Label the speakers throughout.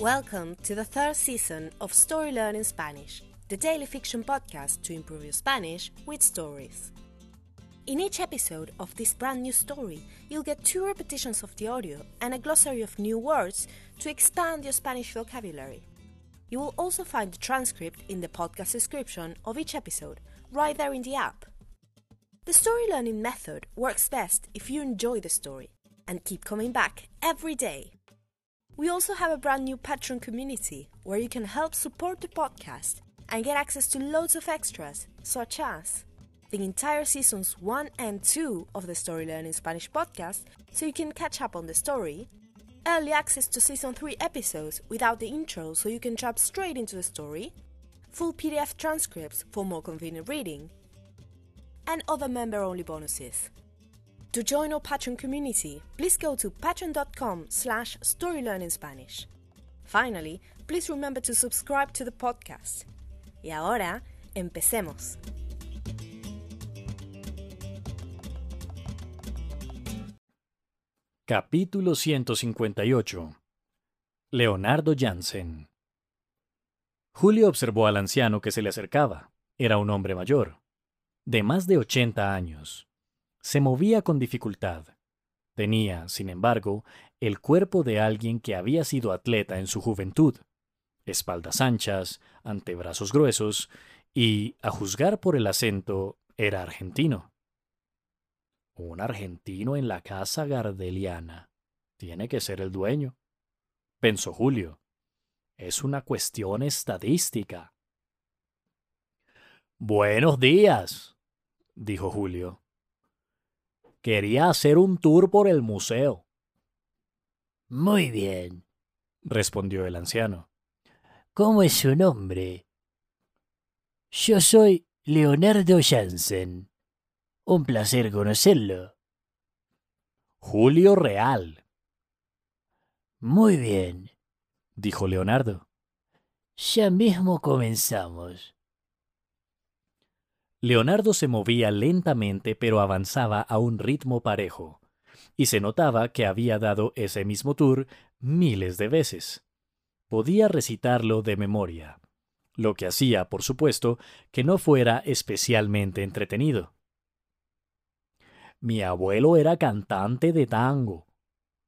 Speaker 1: Welcome to the third season of Story Learning Spanish, the daily fiction podcast to improve your Spanish with stories. In each episode of this brand new story, you'll get two repetitions of the audio and a glossary of new words to expand your Spanish vocabulary. You will also find the transcript in the podcast description of each episode, right there in the app. The story learning method works best if you enjoy the story and keep coming back every day. We also have a brand new Patreon community where you can help support the podcast and get access to loads of extras, such as the entire seasons 1 and 2 of the Story Learning Spanish podcast, so you can catch up on the story, early access to season 3 episodes without the intro, so you can jump straight into the story, full PDF transcripts for more convenient reading, and other member only bonuses. To join our Patreon community, please go to patreon.com slash storylearningspanish. Finally, please remember to subscribe to the podcast. Y ahora, empecemos.
Speaker 2: Capítulo 158 Leonardo Jansen Julio observó al anciano que se le acercaba. Era un hombre mayor, de más de 80 años. Se movía con dificultad. Tenía, sin embargo, el cuerpo de alguien que había sido atleta en su juventud, espaldas anchas, antebrazos gruesos, y, a juzgar por el acento, era argentino. Un argentino en la casa gardeliana. Tiene que ser el dueño, pensó Julio. Es una cuestión estadística. Buenos días, dijo Julio. Quería hacer un tour por el museo.
Speaker 3: Muy bien,
Speaker 2: respondió el anciano.
Speaker 3: ¿Cómo es su nombre? Yo soy Leonardo Jansen. Un placer conocerlo.
Speaker 2: Julio Real.
Speaker 3: Muy bien,
Speaker 2: dijo Leonardo.
Speaker 3: Ya mismo comenzamos.
Speaker 2: Leonardo se movía lentamente pero avanzaba a un ritmo parejo, y se notaba que había dado ese mismo tour miles de veces. Podía recitarlo de memoria, lo que hacía, por supuesto, que no fuera especialmente entretenido. Mi abuelo era cantante de tango,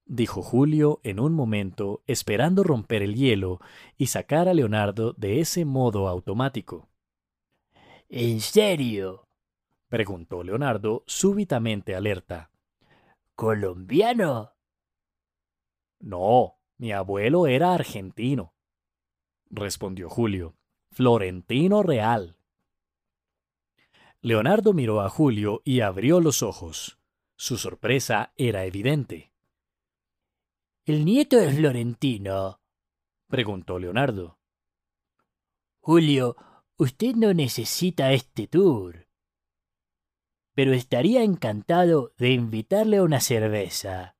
Speaker 2: dijo Julio en un momento, esperando romper el hielo y sacar a Leonardo de ese modo automático.
Speaker 3: ¿En serio?
Speaker 2: preguntó Leonardo, súbitamente alerta.
Speaker 3: ¿Colombiano?
Speaker 2: No, mi abuelo era argentino, respondió Julio. Florentino Real. Leonardo miró a Julio y abrió los ojos. Su sorpresa era evidente.
Speaker 3: ¿El nieto de Florentino?
Speaker 2: preguntó Leonardo.
Speaker 3: Julio, usted no necesita este tour. Pero estaría encantado de invitarle a una cerveza.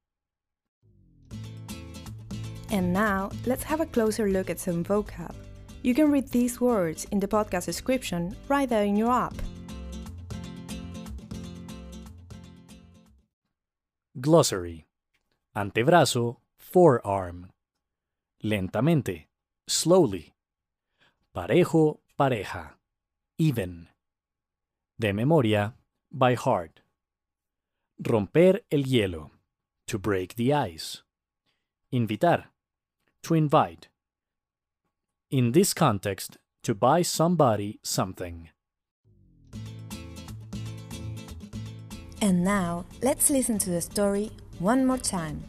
Speaker 1: And now, let's have a closer look at some vocab. You can read these words in the podcast description right there in your app.
Speaker 2: Glossary. Antebrazo, forearm. Lentamente, slowly. Parejo, pareja. Even. De memoria, by heart. Romper el hielo. To break the ice. Invitar. To invite. In this context, to buy somebody something.
Speaker 1: And now, let's listen to the story one more time.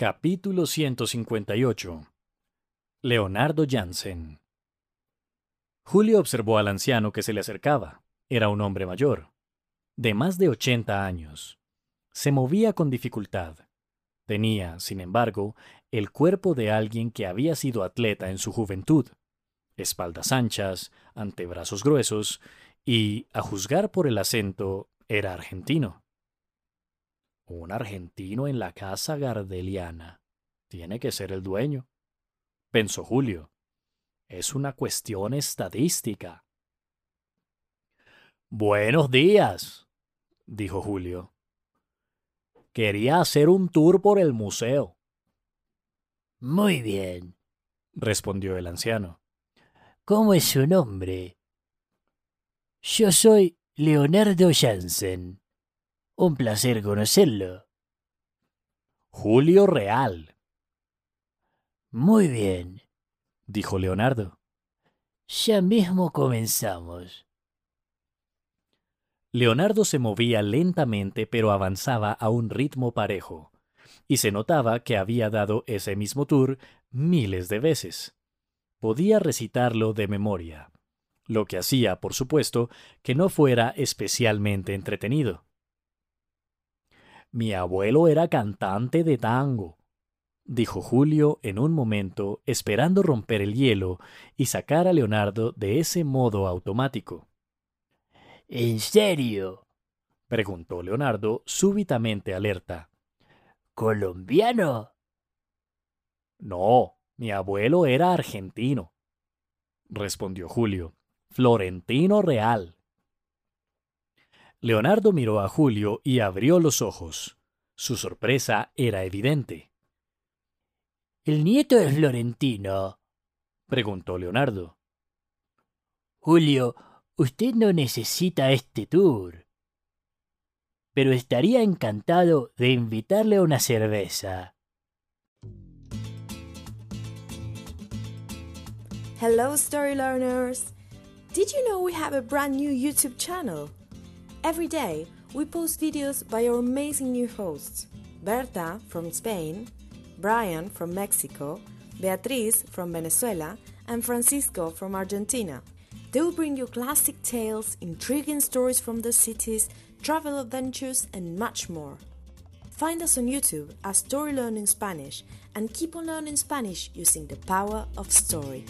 Speaker 2: Capítulo 158 Leonardo Jansen Julio observó al anciano que se le acercaba. Era un hombre mayor, de más de 80 años. Se movía con dificultad. Tenía, sin embargo, el cuerpo de alguien que había sido atleta en su juventud. Espaldas anchas, antebrazos gruesos y, a juzgar por el acento, era argentino. Un argentino en la casa gardeliana. Tiene que ser el dueño, pensó Julio. Es una cuestión estadística. Buenos días, dijo Julio. Quería hacer un tour por el museo.
Speaker 3: Muy bien,
Speaker 2: respondió el anciano.
Speaker 3: ¿Cómo es su nombre? Yo soy Leonardo Jansen. Un placer conocerlo.
Speaker 2: Julio Real.
Speaker 3: Muy bien,
Speaker 2: dijo Leonardo.
Speaker 3: Ya mismo comenzamos.
Speaker 2: Leonardo se movía lentamente pero avanzaba a un ritmo parejo, y se notaba que había dado ese mismo tour miles de veces. Podía recitarlo de memoria, lo que hacía, por supuesto, que no fuera especialmente entretenido. Mi abuelo era cantante de tango, dijo Julio en un momento, esperando romper el hielo y sacar a Leonardo de ese modo automático.
Speaker 3: ¿En serio?
Speaker 2: preguntó Leonardo, súbitamente alerta.
Speaker 3: ¿Colombiano?
Speaker 2: No, mi abuelo era argentino, respondió Julio. Florentino Real. Leonardo miró a Julio y abrió los ojos. Su sorpresa era evidente.
Speaker 3: ¿El nieto de Florentino?
Speaker 2: preguntó Leonardo.
Speaker 3: Julio, usted no necesita este tour. Pero estaría encantado de invitarle a una cerveza.
Speaker 1: Hello, story learners! Did you know we have a brand new YouTube channel? Every day, we post videos by our amazing new hosts Berta from Spain, Brian from Mexico, Beatriz from Venezuela, and Francisco from Argentina. They will bring you classic tales, intriguing stories from the cities, travel adventures, and much more. Find us on YouTube as Story Learning Spanish and keep on learning Spanish using the power of story.